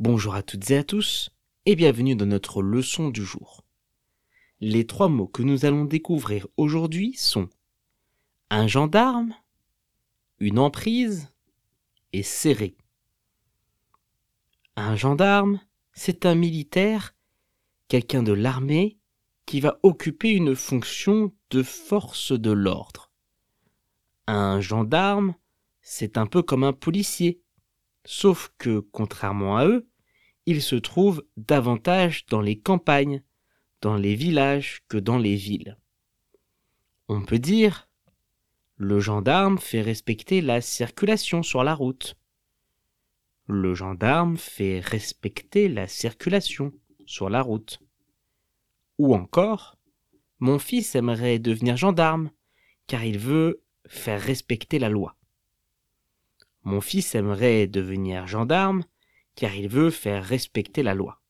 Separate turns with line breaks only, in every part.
Bonjour à toutes et à tous et bienvenue dans notre leçon du jour. Les trois mots que nous allons découvrir aujourd'hui sont un gendarme, une emprise et serré. Un gendarme, c'est un militaire, quelqu'un de l'armée qui va occuper une fonction de force de l'ordre. Un gendarme, c'est un peu comme un policier, sauf que, contrairement à eux, il se trouve davantage dans les campagnes, dans les villages que dans les villes. On peut dire le gendarme fait respecter la circulation sur la route. Le gendarme fait respecter la circulation sur la route. Ou encore, mon fils aimerait devenir gendarme car il veut faire respecter la loi. Mon fils aimerait devenir gendarme car il veut faire respecter la loi.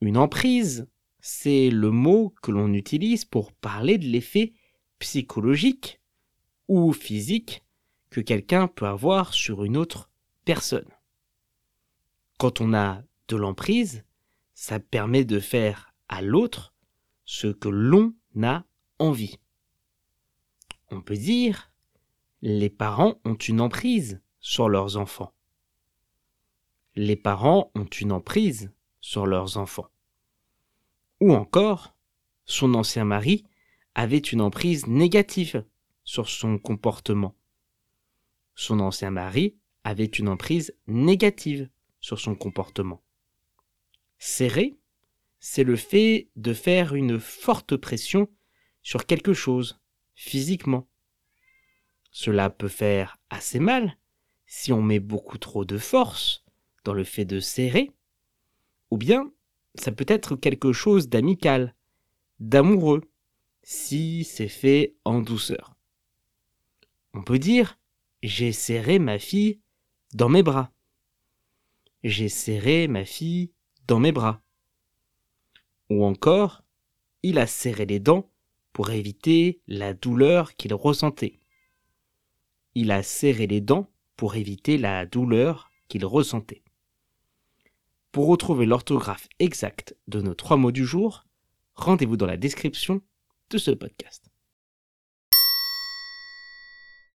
Une emprise, c'est le mot que l'on utilise pour parler de l'effet psychologique ou physique que quelqu'un peut avoir sur une autre personne. Quand on a de l'emprise, ça permet de faire à l'autre ce que l'on a envie. On peut dire les parents ont une emprise sur leurs enfants. Les parents ont une emprise sur leurs enfants. Ou encore, son ancien mari avait une emprise négative sur son comportement. Son ancien mari avait une emprise négative sur son comportement. Serrer, c'est le fait de faire une forte pression sur quelque chose, physiquement. Cela peut faire assez mal si on met beaucoup trop de force dans le fait de serrer, ou bien ça peut être quelque chose d'amical, d'amoureux, si c'est fait en douceur. On peut dire j'ai serré ma fille dans mes bras. J'ai serré ma fille dans mes bras. Ou encore, il a serré les dents pour éviter la douleur qu'il ressentait il a serré les dents pour éviter la douleur qu'il ressentait. Pour retrouver l'orthographe exacte de nos trois mots du jour, rendez-vous dans la description de ce podcast.